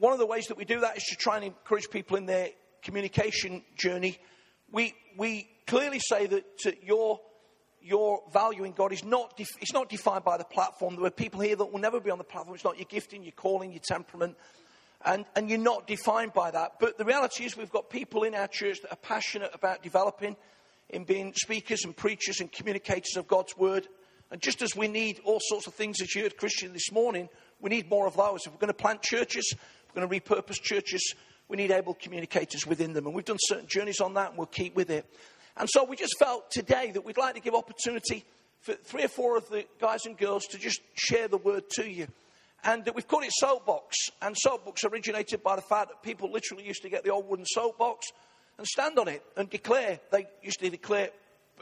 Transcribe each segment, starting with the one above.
one of the ways that we do that is to try and encourage people in their communication journey. We, we clearly say that your, your value in God is not, def- it's not defined by the platform. There are people here that will never be on the platform. It's not your gifting, your calling, your temperament. And, and you're not defined by that. But the reality is, we've got people in our church that are passionate about developing, in being speakers and preachers and communicators of God's word. And just as we need all sorts of things, as you heard Christian this morning, we need more of those. If we're going to plant churches, going to repurpose churches, we need able communicators within them. And we've done certain journeys on that, and we'll keep with it. And so we just felt today that we'd like to give opportunity for three or four of the guys and girls to just share the word to you. And we've called it Soapbox. And Soapbox originated by the fact that people literally used to get the old wooden soapbox and stand on it and declare. They used to declare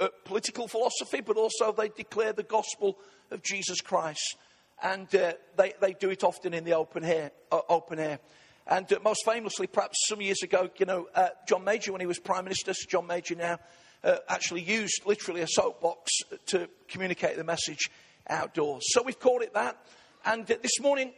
uh, political philosophy, but also they declare the gospel of Jesus Christ. And uh, they, they do it often in the open air. Uh, open air. And uh, most famously, perhaps some years ago, you know, uh, John Major, when he was Prime Minister, John Major now, uh, actually used literally a soapbox to communicate the message outdoors. So we've called it that. And this morning,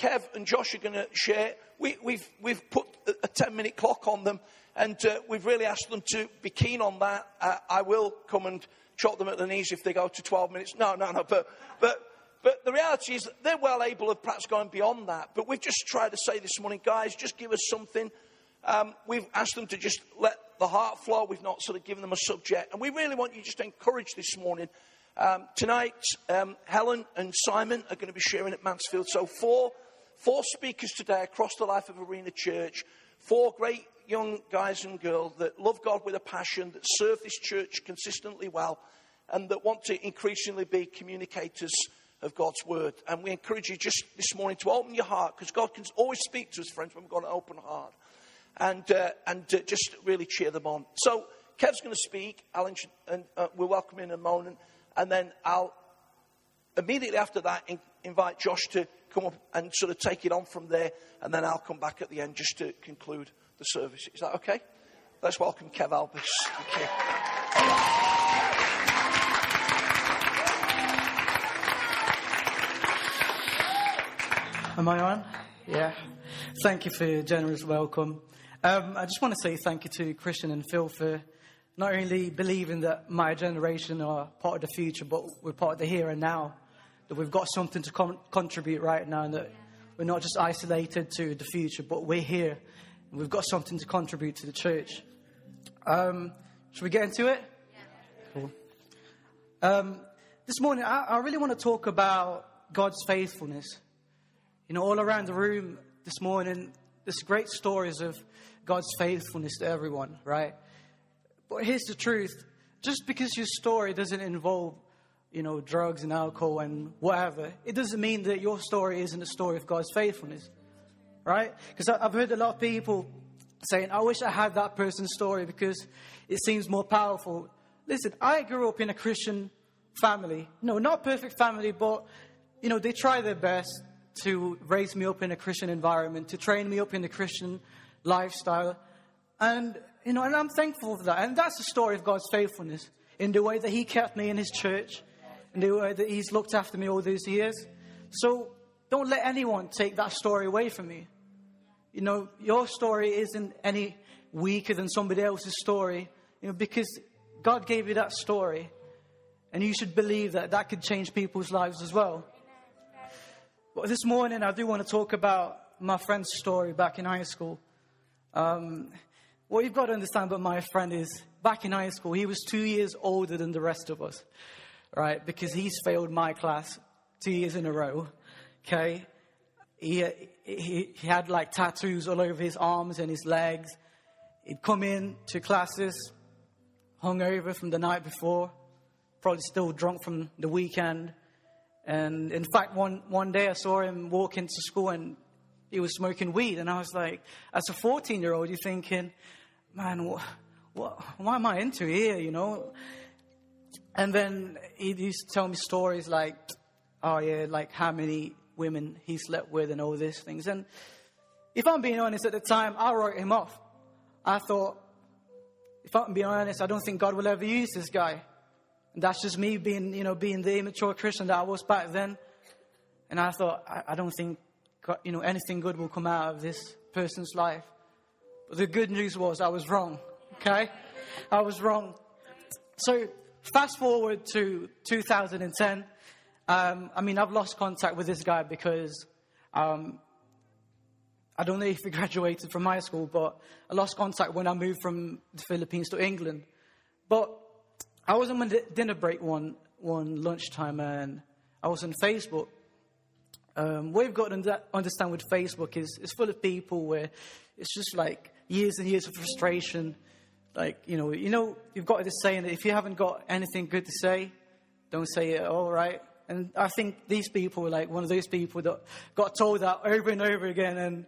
Kev and Josh are going to share. We, have we've, we've put a 10 minute clock on them and uh, we've really asked them to be keen on that. Uh, I will come and chop them at the knees if they go to 12 minutes. No, no, no. But, but, but the reality is they're well able of perhaps going beyond that. But we've just tried to say this morning, guys, just give us something. Um, we've asked them to just let the heart flow. We've not sort of given them a subject. And we really want you just to encourage this morning. Um, tonight, um, Helen and Simon are going to be sharing at Mansfield. So, four, four speakers today across the life of Arena Church. Four great young guys and girls that love God with a passion, that serve this church consistently well, and that want to increasingly be communicators of God's word. And we encourage you just this morning to open your heart, because God can always speak to us, friends, when we've got an open heart, and, uh, and uh, just really cheer them on. So, Kev's going to speak, Alan, and uh, we'll welcome in a moment, and then I'll immediately after that in, invite Josh to come up and sort of take it on from there, and then I'll come back at the end just to conclude the service. Is that okay? Let's welcome Kev Albis. Am I on? Yeah. Thank you for your generous welcome. Um, I just want to say thank you to Christian and Phil for not only believing that my generation are part of the future, but we're part of the here and now. That we've got something to con- contribute right now, and that we're not just isolated to the future, but we're here And We've got something to contribute to the church. Um, should we get into it? Cool. Um, this morning, I, I really want to talk about God's faithfulness. You know, all around the room this morning, there's great stories of God's faithfulness to everyone, right? But here's the truth just because your story doesn't involve, you know, drugs and alcohol and whatever, it doesn't mean that your story isn't a story of God's faithfulness right? Because I've heard a lot of people saying, I wish I had that person's story because it seems more powerful. Listen, I grew up in a Christian family. No, not perfect family, but, you know, they try their best to raise me up in a Christian environment, to train me up in the Christian lifestyle. And, you know, and I'm thankful for that. And that's the story of God's faithfulness in the way that He kept me in His church, in the way that He's looked after me all these years. So don't let anyone take that story away from me. You know, your story isn't any weaker than somebody else's story, you know, because God gave you that story. And you should believe that that could change people's lives as well. But this morning, I do want to talk about my friend's story back in high school. Um, what you've got to understand about my friend is back in high school, he was two years older than the rest of us, right? Because he's failed my class two years in a row, okay? He, he, he had like tattoos all over his arms and his legs. He'd come in to classes hungover from the night before, probably still drunk from the weekend. And in fact, one, one day I saw him walk into school and he was smoking weed. And I was like, as a 14 year old, you're thinking, man, what, what, what am I into here, you know? And then he used to tell me stories like, oh yeah, like how many women he slept with and all these things. And if I'm being honest at the time, I wrote him off. I thought, if I'm being honest, I don't think God will ever use this guy. That's just me being, you know, being the immature Christian that I was back then. And I thought, I, I don't think you know, anything good will come out of this person's life. But the good news was I was wrong. Okay? I was wrong. So, fast forward to 2010. Um, I mean, I've lost contact with this guy because um, I don't know if he graduated from high school, but I lost contact when I moved from the Philippines to England. But I was on my dinner break one, one lunchtime and I was on Facebook. Um, what you've got to understand with Facebook is it's full of people where it's just like years and years of frustration. Like, you know, you know, you've got this saying that if you haven't got anything good to say, don't say it all right. And I think these people were like one of those people that got told that over and over again. And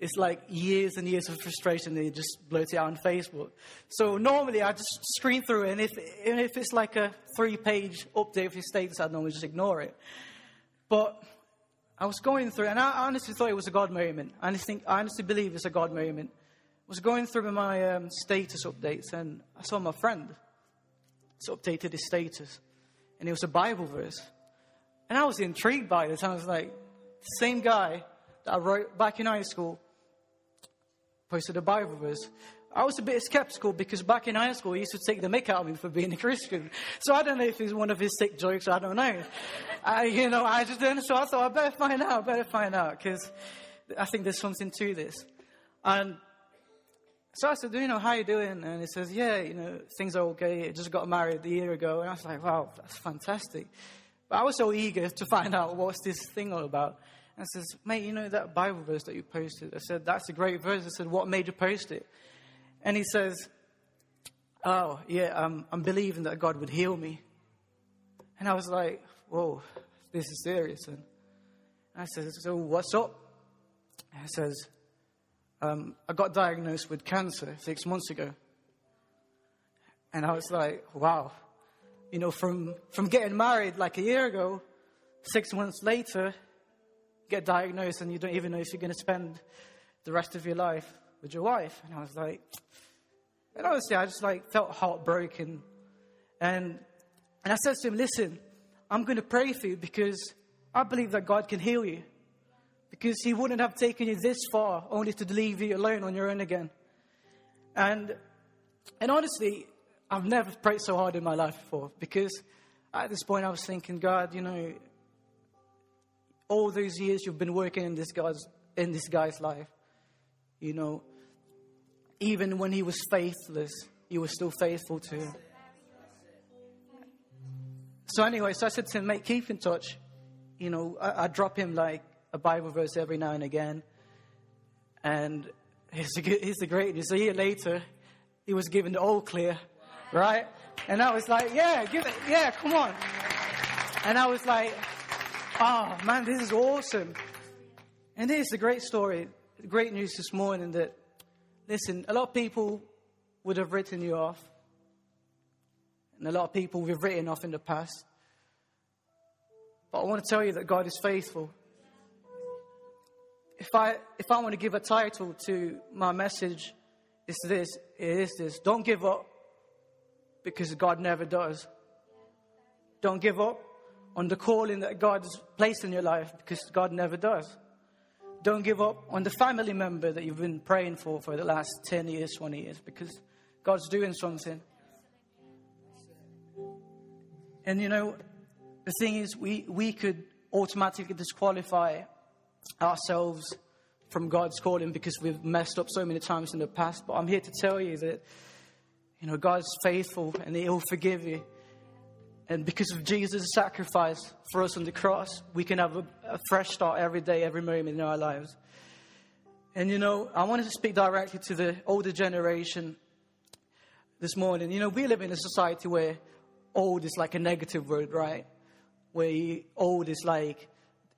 it's like years and years of frustration. They just blurt it out on Facebook. So normally I just screen through it. And if, and if it's like a three page update of your status, I'd normally just ignore it. But I was going through, and I honestly thought it was a God moment. I honestly, think, I honestly believe it's a God moment. I was going through my um, status updates, and I saw my friend. So updated his status, and it was a Bible verse. And I was intrigued by this. And I was like, the same guy that I wrote back in high school posted a Bible verse. I was a bit skeptical because back in high school, he used to take the mick out of me for being a Christian. So I don't know if it's one of his sick jokes. I don't know. I, you know, I just didn't. So I thought I better find out. I better find out because I think there's something to this. And so I said, you know, how you doing? And he says, yeah, you know, things are okay. I just got married a year ago. And I was like, wow, that's fantastic. But I was so eager to find out what's this thing all about. And says, mate, you know that Bible verse that you posted? I said, that's a great verse. I said, what made you post it? And he says, oh, yeah, um, I'm believing that God would heal me. And I was like, whoa, this is serious. And I said, so what's up? And he says, um, I got diagnosed with cancer six months ago. And I was like, wow. You know, from, from getting married like a year ago, six months later, get diagnosed and you don't even know if you're going to spend the rest of your life with your wife. And I was like, and honestly, I just like felt heartbroken. And, and I said to him, listen, I'm going to pray for you because I believe that God can heal you. Because he wouldn't have taken you this far only to leave you alone on your own again. And, and honestly, I've never prayed so hard in my life before because at this point I was thinking, God, you know, all those years you've been working in this guy's in this guy's life, you know, even when he was faithless, you were still faithful to him. So anyway, so I said to him, mate, keep in touch. You know, I, I drop him like a Bible verse every now and again. And here's the, here's great news. A year later, he was given the all clear, right? And I was like, yeah, give it, yeah, come on. And I was like, oh man, this is awesome. And here's the great story, the great news this morning that, listen, a lot of people would have written you off. And a lot of people we've written off in the past. But I want to tell you that God is faithful. If I, if I want to give a title to my message, it's this, it is this. Don't give up because God never does. Don't give up on the calling that God's placed in your life because God never does. Don't give up on the family member that you've been praying for for the last 10 years, 20 years because God's doing something. And you know, the thing is, we, we could automatically disqualify ourselves from God's calling because we've messed up so many times in the past. But I'm here to tell you that, you know, God's faithful and He'll forgive you. And because of Jesus' sacrifice for us on the cross, we can have a, a, fresh start every day, every moment in our lives. And you know, I wanted to speak directly to the older generation this morning. You know, we live in a society where old is like a negative word, right? Where old is like,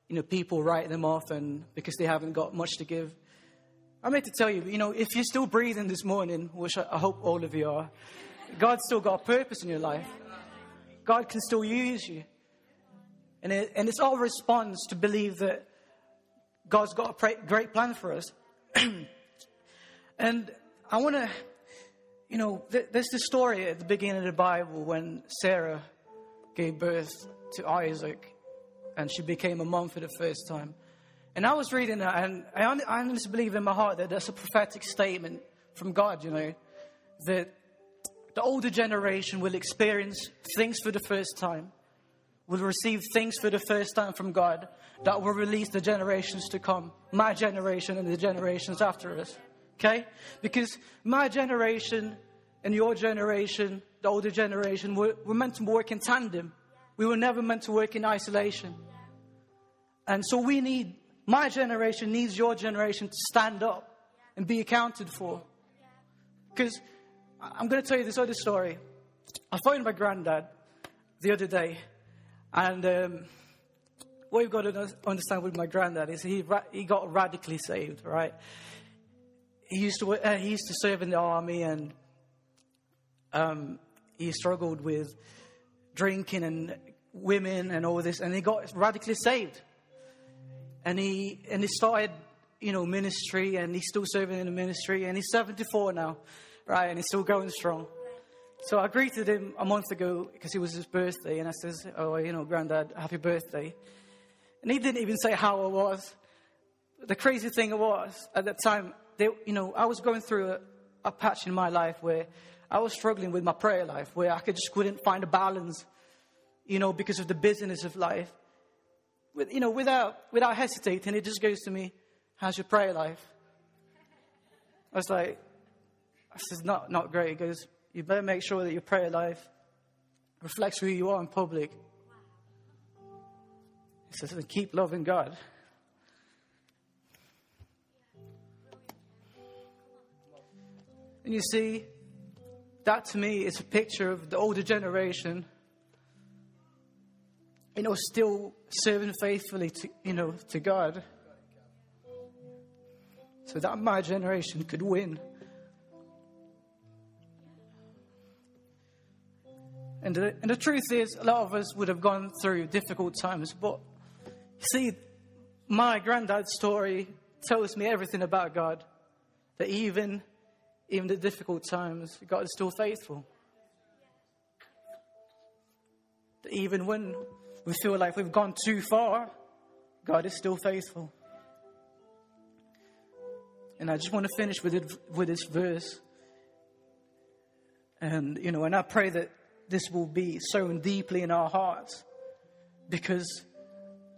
you know, people write them off and because they haven't got much to give. I'm here to tell you, you know, if you're still breathing this morning, which I hope all of you are, God's still got a purpose in your life. God can still use you. And, it, and it's our response to believe that God's got a great plan for us. and I want to, you know, there's this story at the beginning of the Bible when Sarah gave birth to Isaac and she became a mom for the first time. And I was reading that, and I honestly believe in my heart that that's a prophetic statement from God, you know, that the older generation will experience things for the first time, will receive things for the first time from God that will release the generations to come, my generation and the generations after us. Okay? Because my generation and your generation, the older generation, we're, we're meant to work in tandem. We were never meant to work in isolation. And so we need, my generation needs your generation to stand up and be accounted for. Because I'm going to tell you this other story. I phoned my granddad the other day, and um, what you've got to understand with my granddad is he, he got radically saved, right? He used to, uh, he used to serve in the army, and um, he struggled with drinking and women and all this, and he got radically saved. And he, and he started, you know, ministry, and he's still serving in the ministry, and he's 74 now right? And he's still going strong. So I greeted him a month ago because it was his birthday, and I says, "Oh, you know, Granddad, happy birthday." And he didn't even say how I was. The crazy thing was at that time, they, you know, I was going through a, a patch in my life where I was struggling with my prayer life, where I could just couldn't find a balance, you know, because of the busyness of life. With, you know, without without hesitating, it just goes to me, "How's your prayer life?" I was like, I says, not, not great. He goes, you better make sure that your prayer life reflects who you are in public. He says, and keep loving God. And you see, that to me is a picture of the older generation, you know, still serving faithfully to, you know, to God. So that my generation could win. And the, and the truth is, a lot of us would have gone through difficult times. But see, my granddad's story tells me everything about God. That even, even the difficult times, God is still faithful. That even when we feel like we've gone too far, God is still faithful. And I just want to finish with, it, with this verse. And, you know, and I pray that this will be sown deeply in our hearts because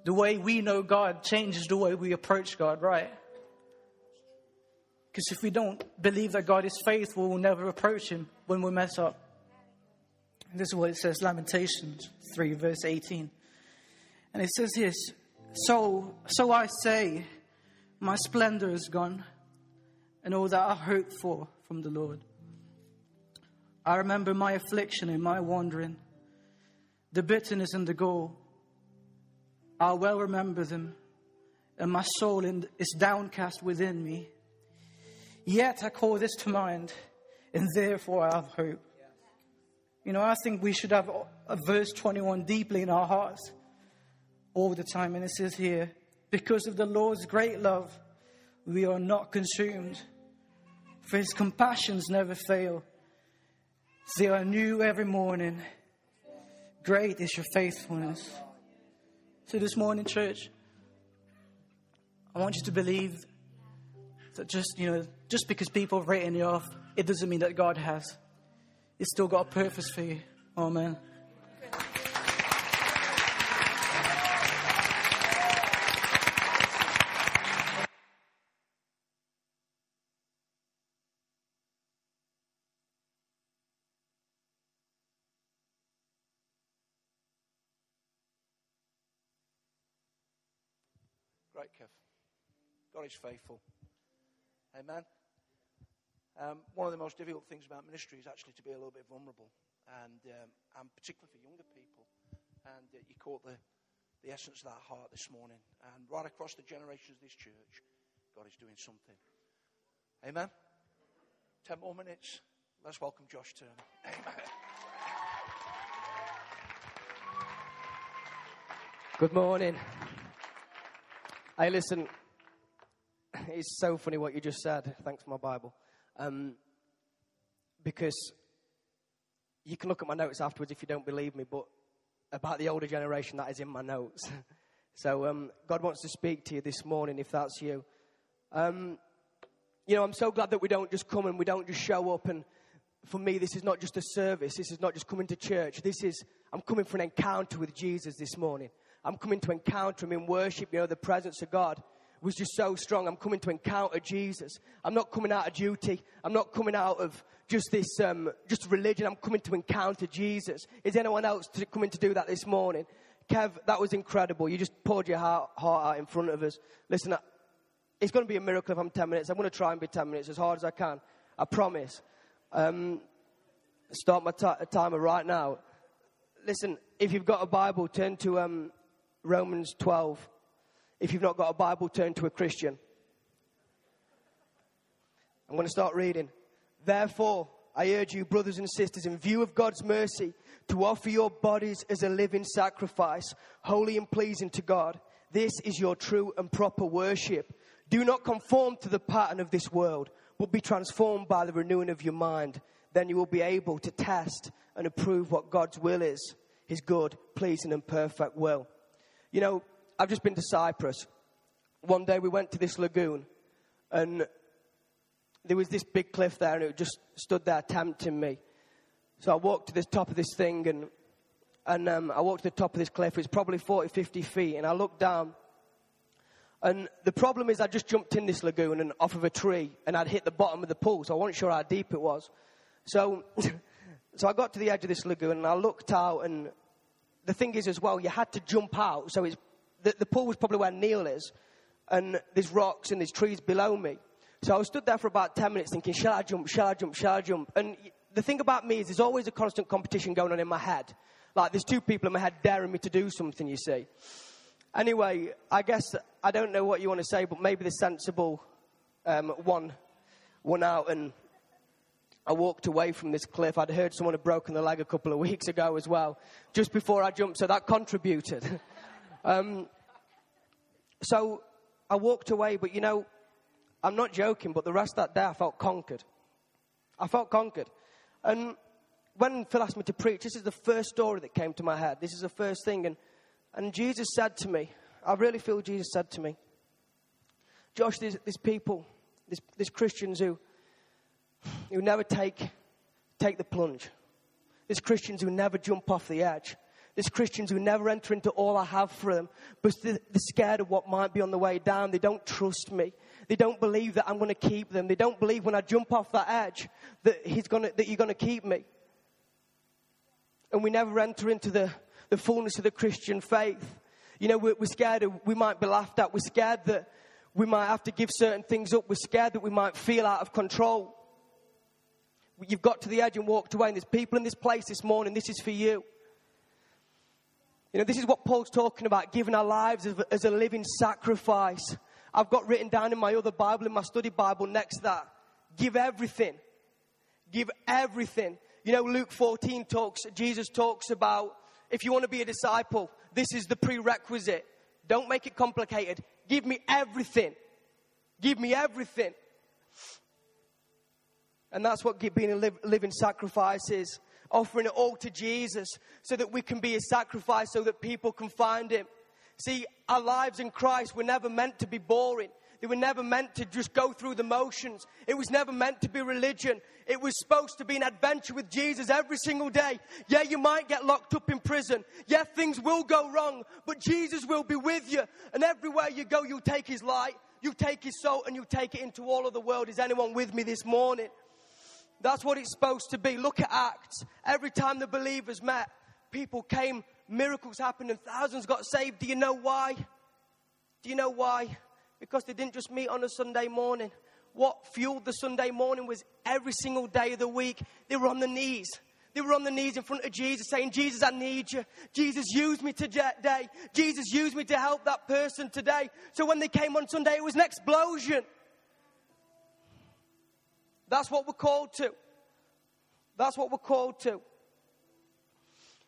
the way we know God changes the way we approach God, right? Because if we don't believe that God is faithful, we'll never approach Him when we mess up. And this is what it says Lamentations 3, verse 18. And it says this So, so I say, my splendor is gone, and all that I hoped for from the Lord. I remember my affliction and my wandering, the bitterness and the gall. I well remember them, and my soul is downcast within me. Yet I call this to mind, and therefore I have hope. You know, I think we should have verse 21 deeply in our hearts all the time. And it says here, because of the Lord's great love, we are not consumed, for his compassions never fail. They are new every morning. Great is your faithfulness. So, this morning, church, I want you to believe that just, you know, just because people have written you off, it doesn't mean that God has. It's still got a purpose for you. Amen. God is faithful. Amen. Um, one of the most difficult things about ministry is actually to be a little bit vulnerable, and, um, and particularly for younger people. And uh, you caught the, the essence of that heart this morning. And right across the generations of this church, God is doing something. Amen. Ten more minutes. Let's welcome Josh Turner. Amen. Good morning. Hey, listen, it's so funny what you just said. Thanks for my Bible. Um, because you can look at my notes afterwards if you don't believe me, but about the older generation, that is in my notes. So um, God wants to speak to you this morning if that's you. Um, you know, I'm so glad that we don't just come and we don't just show up. And for me, this is not just a service. This is not just coming to church. This is, I'm coming for an encounter with Jesus this morning. I'm coming to encounter Him in worship. You know, the presence of God was just so strong. I'm coming to encounter Jesus. I'm not coming out of duty. I'm not coming out of just this, um, just religion. I'm coming to encounter Jesus. Is anyone else to, coming to do that this morning? Kev, that was incredible. You just poured your heart, heart out in front of us. Listen, it's going to be a miracle if I'm 10 minutes. I'm going to try and be 10 minutes as hard as I can. I promise. Um, start my t- timer right now. Listen, if you've got a Bible, turn to um, Romans 12. If you've not got a Bible, turn to a Christian. I'm going to start reading. Therefore, I urge you, brothers and sisters, in view of God's mercy, to offer your bodies as a living sacrifice, holy and pleasing to God. This is your true and proper worship. Do not conform to the pattern of this world, but be transformed by the renewing of your mind. Then you will be able to test and approve what God's will is, his good, pleasing, and perfect will. You know, I've just been to Cyprus. One day we went to this lagoon, and there was this big cliff there, and it just stood there tempting me. So I walked to the top of this thing, and, and um, I walked to the top of this cliff. It's probably 40, 50 feet, and I looked down. And the problem is, I just jumped in this lagoon and off of a tree, and I'd hit the bottom of the pool, so I wasn't sure how deep it was. So, so I got to the edge of this lagoon, and I looked out, and the thing is, as well, you had to jump out, so it's the, the pool was probably where Neil is, and there's rocks and there's trees below me. So I stood there for about 10 minutes thinking, shall I jump, shall I jump, shall I jump? And the thing about me is there's always a constant competition going on in my head. Like there's two people in my head daring me to do something, you see. Anyway, I guess I don't know what you want to say, but maybe the sensible um, one won out and I walked away from this cliff. I'd heard someone had broken the leg a couple of weeks ago as well, just before I jumped, so that contributed. Um, so I walked away, but you know, I'm not joking, but the rest of that day I felt conquered. I felt conquered. And when Phil asked me to preach, this is the first story that came to my head. This is the first thing. And, and Jesus said to me, I really feel Jesus said to me, Josh, there's, there's people, there's, there's Christians who, who never take, take the plunge. There's Christians who never jump off the edge. There's Christians who never enter into all I have for them, but they're scared of what might be on the way down. They don't trust me. They don't believe that I'm going to keep them. They don't believe when I jump off that edge that, he's gonna, that you're going to keep me. And we never enter into the, the fullness of the Christian faith. You know, we're, we're scared of, we might be laughed at. We're scared that we might have to give certain things up. We're scared that we might feel out of control. You've got to the edge and walked away, and there's people in this place this morning. This is for you. You know, this is what Paul's talking about giving our lives as, as a living sacrifice. I've got written down in my other Bible, in my study Bible, next to that give everything. Give everything. You know, Luke 14 talks, Jesus talks about if you want to be a disciple, this is the prerequisite. Don't make it complicated. Give me everything. Give me everything. And that's what being a living sacrifice is offering it all to Jesus so that we can be a sacrifice so that people can find Him. See, our lives in Christ were never meant to be boring. They were never meant to just go through the motions. It was never meant to be religion. It was supposed to be an adventure with Jesus every single day. Yeah, you might get locked up in prison. Yeah, things will go wrong, but Jesus will be with you. And everywhere you go, you'll take his light, you take his soul, and you take it into all of the world. Is anyone with me this morning? That's what it's supposed to be. Look at Acts. Every time the believers met, people came, miracles happened, and thousands got saved. Do you know why? Do you know why? Because they didn't just meet on a Sunday morning. What fueled the Sunday morning was every single day of the week, they were on the knees. They were on the knees in front of Jesus saying, Jesus, I need you. Jesus, use me today. Jesus, use me to help that person today. So when they came on Sunday, it was an explosion. That's what we're called to. That's what we're called to.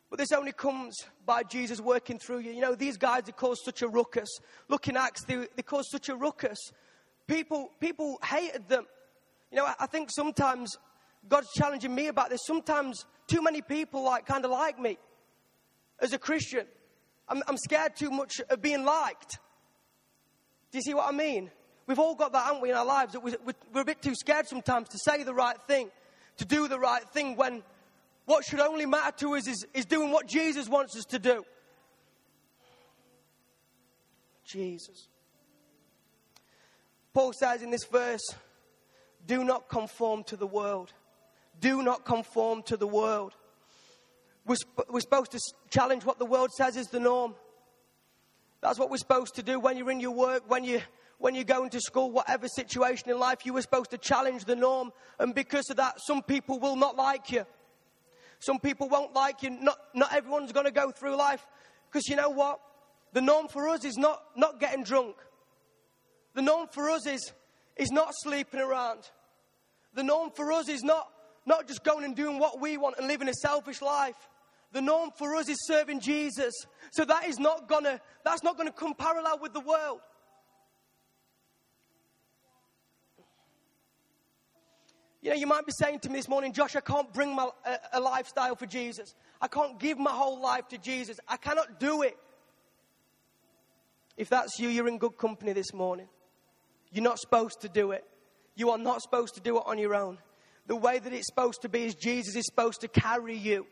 But this only comes by Jesus working through you. You know, these guys, they caused such a ruckus. Look in Acts, they, they caused such a ruckus. People, people hated them. You know, I, I think sometimes God's challenging me about this. Sometimes too many people like kind of like me as a Christian. I'm, I'm scared too much of being liked. Do you see what I mean? We've all got that, haven't we, in our lives? That we're a bit too scared sometimes to say the right thing, to do the right thing when what should only matter to us is, is doing what Jesus wants us to do. Jesus. Paul says in this verse, do not conform to the world. Do not conform to the world. We're, sp- we're supposed to challenge what the world says is the norm. That's what we're supposed to do when you're in your work, when you when you go into school, whatever situation in life, you were supposed to challenge the norm. And because of that, some people will not like you. Some people won't like you. Not, not everyone's going to go through life. Because you know what? The norm for us is not, not getting drunk. The norm for us is, is not sleeping around. The norm for us is not, not just going and doing what we want and living a selfish life. The norm for us is serving Jesus. So that is not gonna, that's not gonna come parallel with the world. You know, you might be saying to me this morning, Josh, I can't bring my, a, a lifestyle for Jesus. I can't give my whole life to Jesus. I cannot do it. If that's you, you're in good company this morning. You're not supposed to do it. You are not supposed to do it on your own. The way that it's supposed to be is Jesus is supposed to carry you.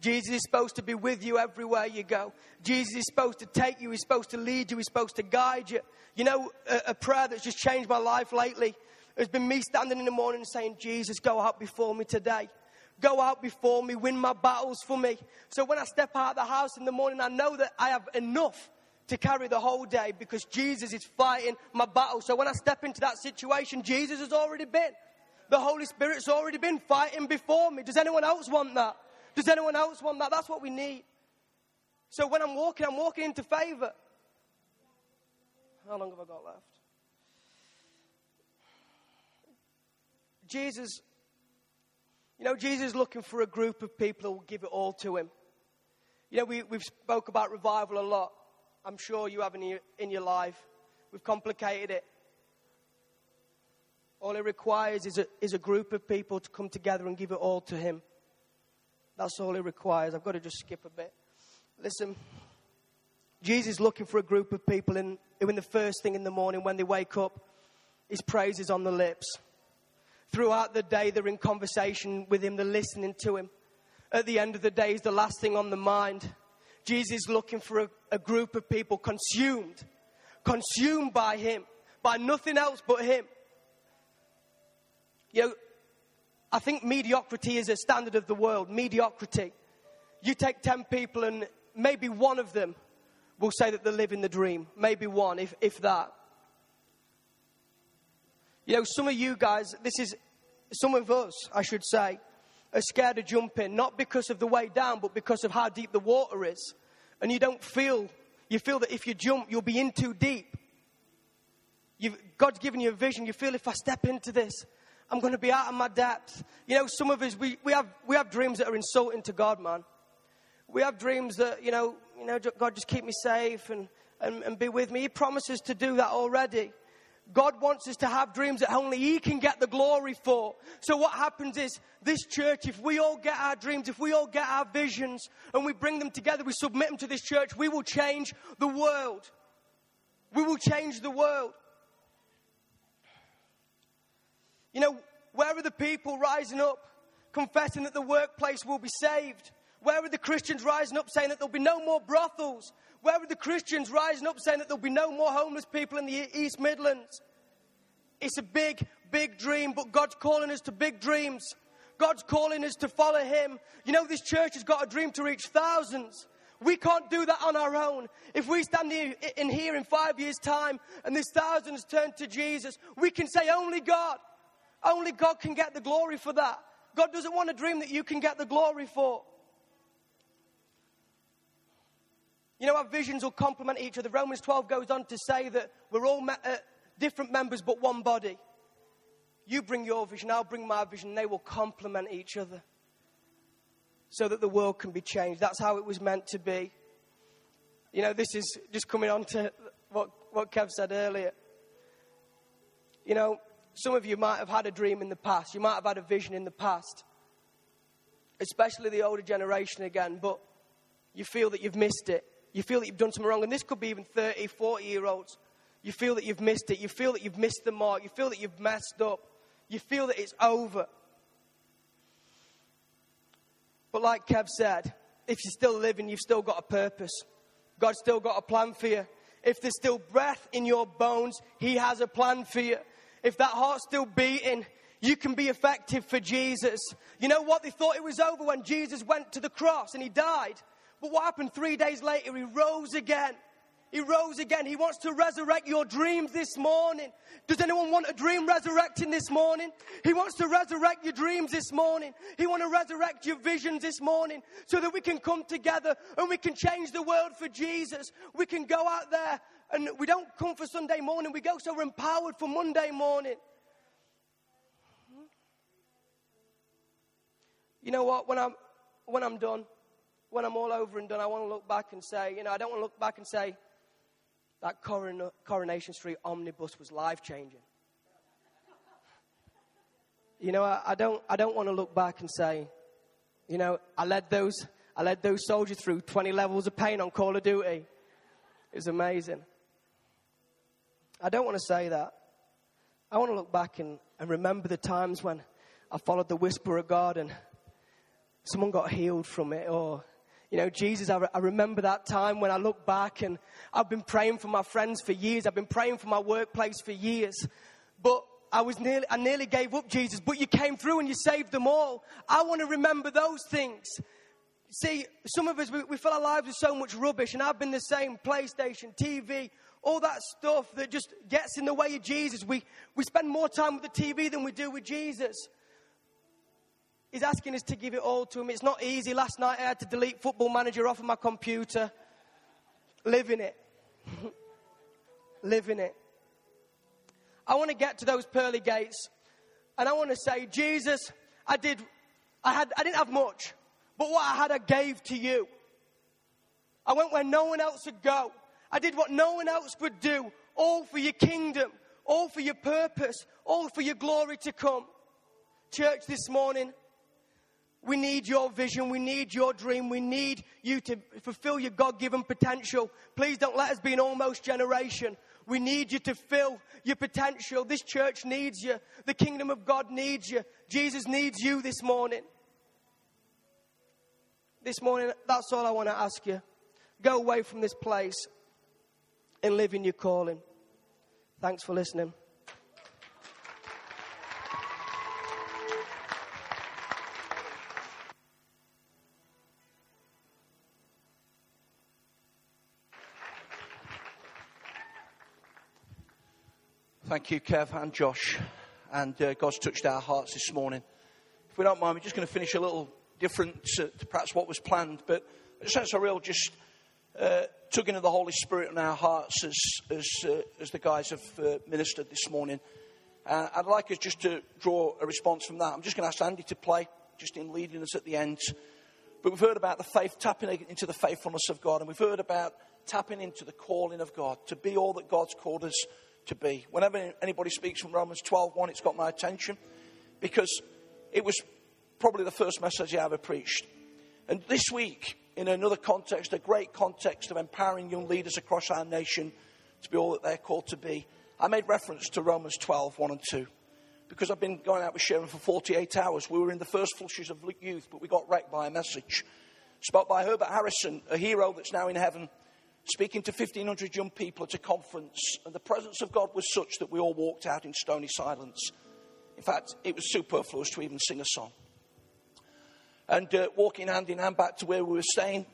Jesus is supposed to be with you everywhere you go. Jesus is supposed to take you. He's supposed to lead you. He's supposed to guide you. You know, a, a prayer that's just changed my life lately has been me standing in the morning saying, Jesus, go out before me today. Go out before me, win my battles for me. So when I step out of the house in the morning, I know that I have enough to carry the whole day because Jesus is fighting my battle. So when I step into that situation, Jesus has already been. The Holy Spirit's already been fighting before me. Does anyone else want that? Does anyone else want that? That's what we need. So when I'm walking, I'm walking into favor. How long have I got left? Jesus, you know, Jesus is looking for a group of people who will give it all to him. You know, we, we've spoke about revival a lot. I'm sure you have in your, in your life. We've complicated it. All it requires is a, is a group of people to come together and give it all to him. That's all it requires. I've got to just skip a bit. Listen, Jesus is looking for a group of people in, in the first thing in the morning when they wake up, his praise is on the lips. Throughout the day, they're in conversation with him, they're listening to him. At the end of the day, is the last thing on the mind. Jesus is looking for a, a group of people consumed, consumed by him, by nothing else but him. You know, I think mediocrity is a standard of the world. Mediocrity. You take 10 people, and maybe one of them will say that they're living the dream. Maybe one, if, if that. You know, some of you guys, this is, some of us, I should say, are scared to jump in, not because of the way down, but because of how deep the water is. And you don't feel, you feel that if you jump, you'll be in too deep. You've, God's given you a vision. You feel if I step into this, I'm going to be out of my depth. You know, some of us, we, we, have, we have dreams that are insulting to God, man. We have dreams that, you know, you know God, just keep me safe and, and, and be with me. He promises to do that already. God wants us to have dreams that only He can get the glory for. So, what happens is, this church, if we all get our dreams, if we all get our visions, and we bring them together, we submit them to this church, we will change the world. We will change the world. You know, where are the people rising up, confessing that the workplace will be saved? Where are the Christians rising up saying that there'll be no more brothels? Where are the Christians rising up saying that there'll be no more homeless people in the East Midlands? It's a big, big dream, but God's calling us to big dreams. God's calling us to follow Him. You know, this church has got a dream to reach thousands. We can't do that on our own. If we stand in here in five years' time and there's thousands turn to Jesus, we can say, only God, only God can get the glory for that. God doesn't want a dream that you can get the glory for. You know, our visions will complement each other. Romans 12 goes on to say that we're all me- uh, different members but one body. You bring your vision, I'll bring my vision, they will complement each other so that the world can be changed. That's how it was meant to be. You know, this is just coming on to what, what Kev said earlier. You know, some of you might have had a dream in the past, you might have had a vision in the past, especially the older generation again, but you feel that you've missed it You feel that you've done something wrong. And this could be even 30, 40 year olds. You feel that you've missed it. You feel that you've missed the mark. You feel that you've messed up. You feel that it's over. But like Kev said, if you're still living, you've still got a purpose. God's still got a plan for you. If there's still breath in your bones, He has a plan for you. If that heart's still beating, you can be effective for Jesus. You know what? They thought it was over when Jesus went to the cross and He died. But what happened three days later? He rose again. He rose again. He wants to resurrect your dreams this morning. Does anyone want a dream resurrecting this morning? He wants to resurrect your dreams this morning. He wants to resurrect your visions this morning so that we can come together and we can change the world for Jesus. We can go out there and we don't come for Sunday morning. We go so we're empowered for Monday morning. You know what? When I'm, when I'm done, when I'm all over and done, I want to look back and say, you know, I don't want to look back and say, that Coron- Coronation Street omnibus was life changing. You know, I, I, don't, I don't want to look back and say, you know, I led those, I led those soldiers through 20 levels of pain on Call of Duty. It was amazing. I don't want to say that. I want to look back and, and remember the times when I followed the whisper of God and someone got healed from it, or you know, Jesus, I, re- I, remember that time when I look back and I've been praying for my friends for years. I've been praying for my workplace for years. But I was nearly, I nearly gave up Jesus, but you came through and you saved them all. I want to remember those things. See, some of us, we, we fill our lives with so much rubbish, and I've been the same PlayStation, TV, all that stuff that just gets in the way of Jesus. We, we spend more time with the TV than we do with Jesus. He's asking us to give it all to Him. It's not easy. Last night I had to delete Football Manager off of my computer. Living it. Living it. I want to get to those pearly gates and I want to say, Jesus, I did, I had, I didn't have much, but what I had, I gave to you. I went where no one else would go. I did what no one else would do, all for your kingdom, all for your purpose, all for your glory to come. Church, this morning, we need your vision. We need your dream. We need you to fulfill your God given potential. Please don't let us be an almost generation. We need you to fill your potential. This church needs you. The kingdom of God needs you. Jesus needs you this morning. This morning, that's all I want to ask you. Go away from this place and live in your calling. Thanks for listening. Thank you, Kev and Josh. And uh, God's touched our hearts this morning. If we don't mind, we're just going to finish a little different to, to perhaps what was planned, but I just sense a real just uh, tugging of the Holy Spirit in our hearts as, as, uh, as the guys have uh, ministered this morning. Uh, I'd like us just to draw a response from that. I'm just going to ask Andy to play, just in leading us at the end. But we've heard about the faith, tapping into the faithfulness of God, and we've heard about tapping into the calling of God to be all that God's called us to be. Whenever anybody speaks from Romans 12:1, it's got my attention because it was probably the first message I ever preached. And this week, in another context, a great context of empowering young leaders across our nation to be all that they're called to be, I made reference to Romans 12, 1 and 2. Because I've been going out with Sharon for 48 hours. We were in the first flushes of youth, but we got wrecked by a message. Spoke by Herbert Harrison, a hero that's now in heaven, speaking to 1,500 young people at a conference, and the presence of God was such that we all walked out in stony silence. In fact, it was superfluous to even sing a song. And uh, walking hand in hand back to where we were staying,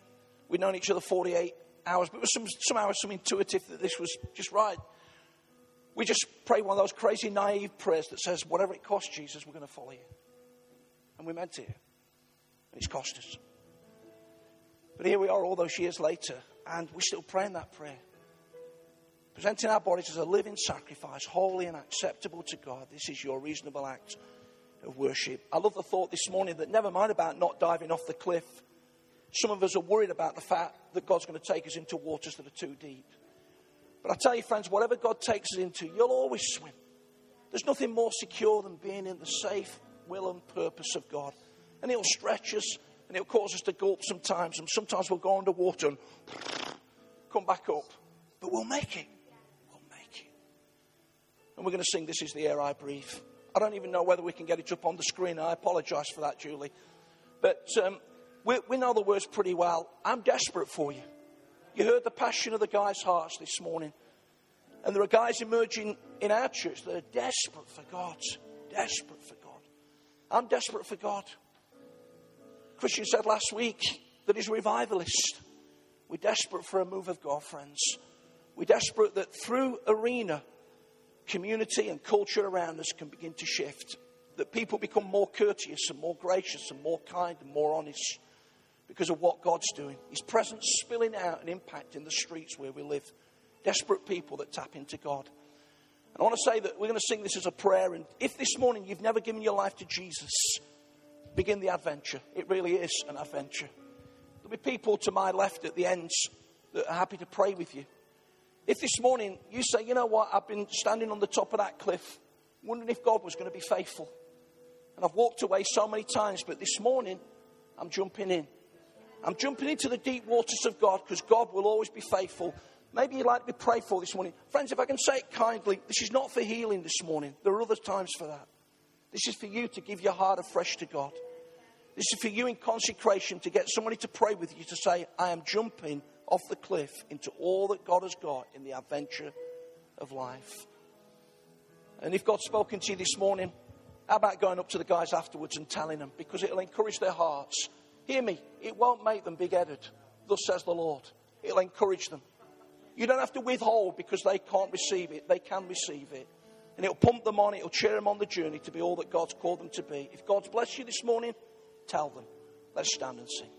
we'd known each other 48 hours, but it was some, somehow some intuitive that this was just right. We just prayed one of those crazy, naive prayers that says, whatever it costs, Jesus, we're going to follow you. And we meant it. And it's cost us. But here we are all those years later, and we're still praying that prayer. Presenting our bodies as a living sacrifice, holy and acceptable to God. This is your reasonable act of worship. I love the thought this morning that never mind about not diving off the cliff. Some of us are worried about the fact that God's going to take us into waters that are too deep. But I tell you, friends, whatever God takes us into, you'll always swim. There's nothing more secure than being in the safe will and purpose of God. And He'll stretch us and He'll cause us to gulp sometimes. And sometimes we'll go underwater and come back up. But we'll make it. We'll make it. And we're going to sing This is the Air I Breathe. I don't even know whether we can get it up on the screen. I apologize for that, Julie. But um, we, we know the words pretty well. I'm desperate for you. You heard the passion of the guys' hearts this morning. And there are guys emerging in our church that are desperate for God. Desperate for God. I'm desperate for God. Christian said last week that he's revivalist. We're desperate for a move of God, friends. We're desperate that through arena, community and culture around us can begin to shift. That people become more courteous and more gracious and more kind and more honest because of what God's doing. His presence spilling out and impacting the streets where we live. Desperate people that tap into God. And I want to say that we're going to sing this as a prayer. And if this morning you've never given your life to Jesus, begin the adventure. It really is an adventure. There'll be people to my left at the ends that are happy to pray with you. If this morning you say, you know what, I've been standing on the top of that cliff, wondering if God was going to be faithful. And I've walked away so many times, but this morning I'm jumping in. I'm jumping into the deep waters of God because God will always be faithful. Maybe you'd like to be prayed for this morning. Friends, if I can say it kindly, this is not for healing this morning. There are other times for that. This is for you to give your heart afresh to God. This is for you in consecration to get somebody to pray with you to say, I am jumping off the cliff into all that God has got in the adventure of life. And if God's spoken to you this morning, how about going up to the guys afterwards and telling them? Because it'll encourage their hearts. Hear me, it won't make them big headed. Thus says the Lord. It'll encourage them. You don't have to withhold because they can't receive it. They can receive it. And it'll pump them on, it'll cheer them on the journey to be all that God's called them to be. If God's blessed you this morning, tell them. Let's stand and sing.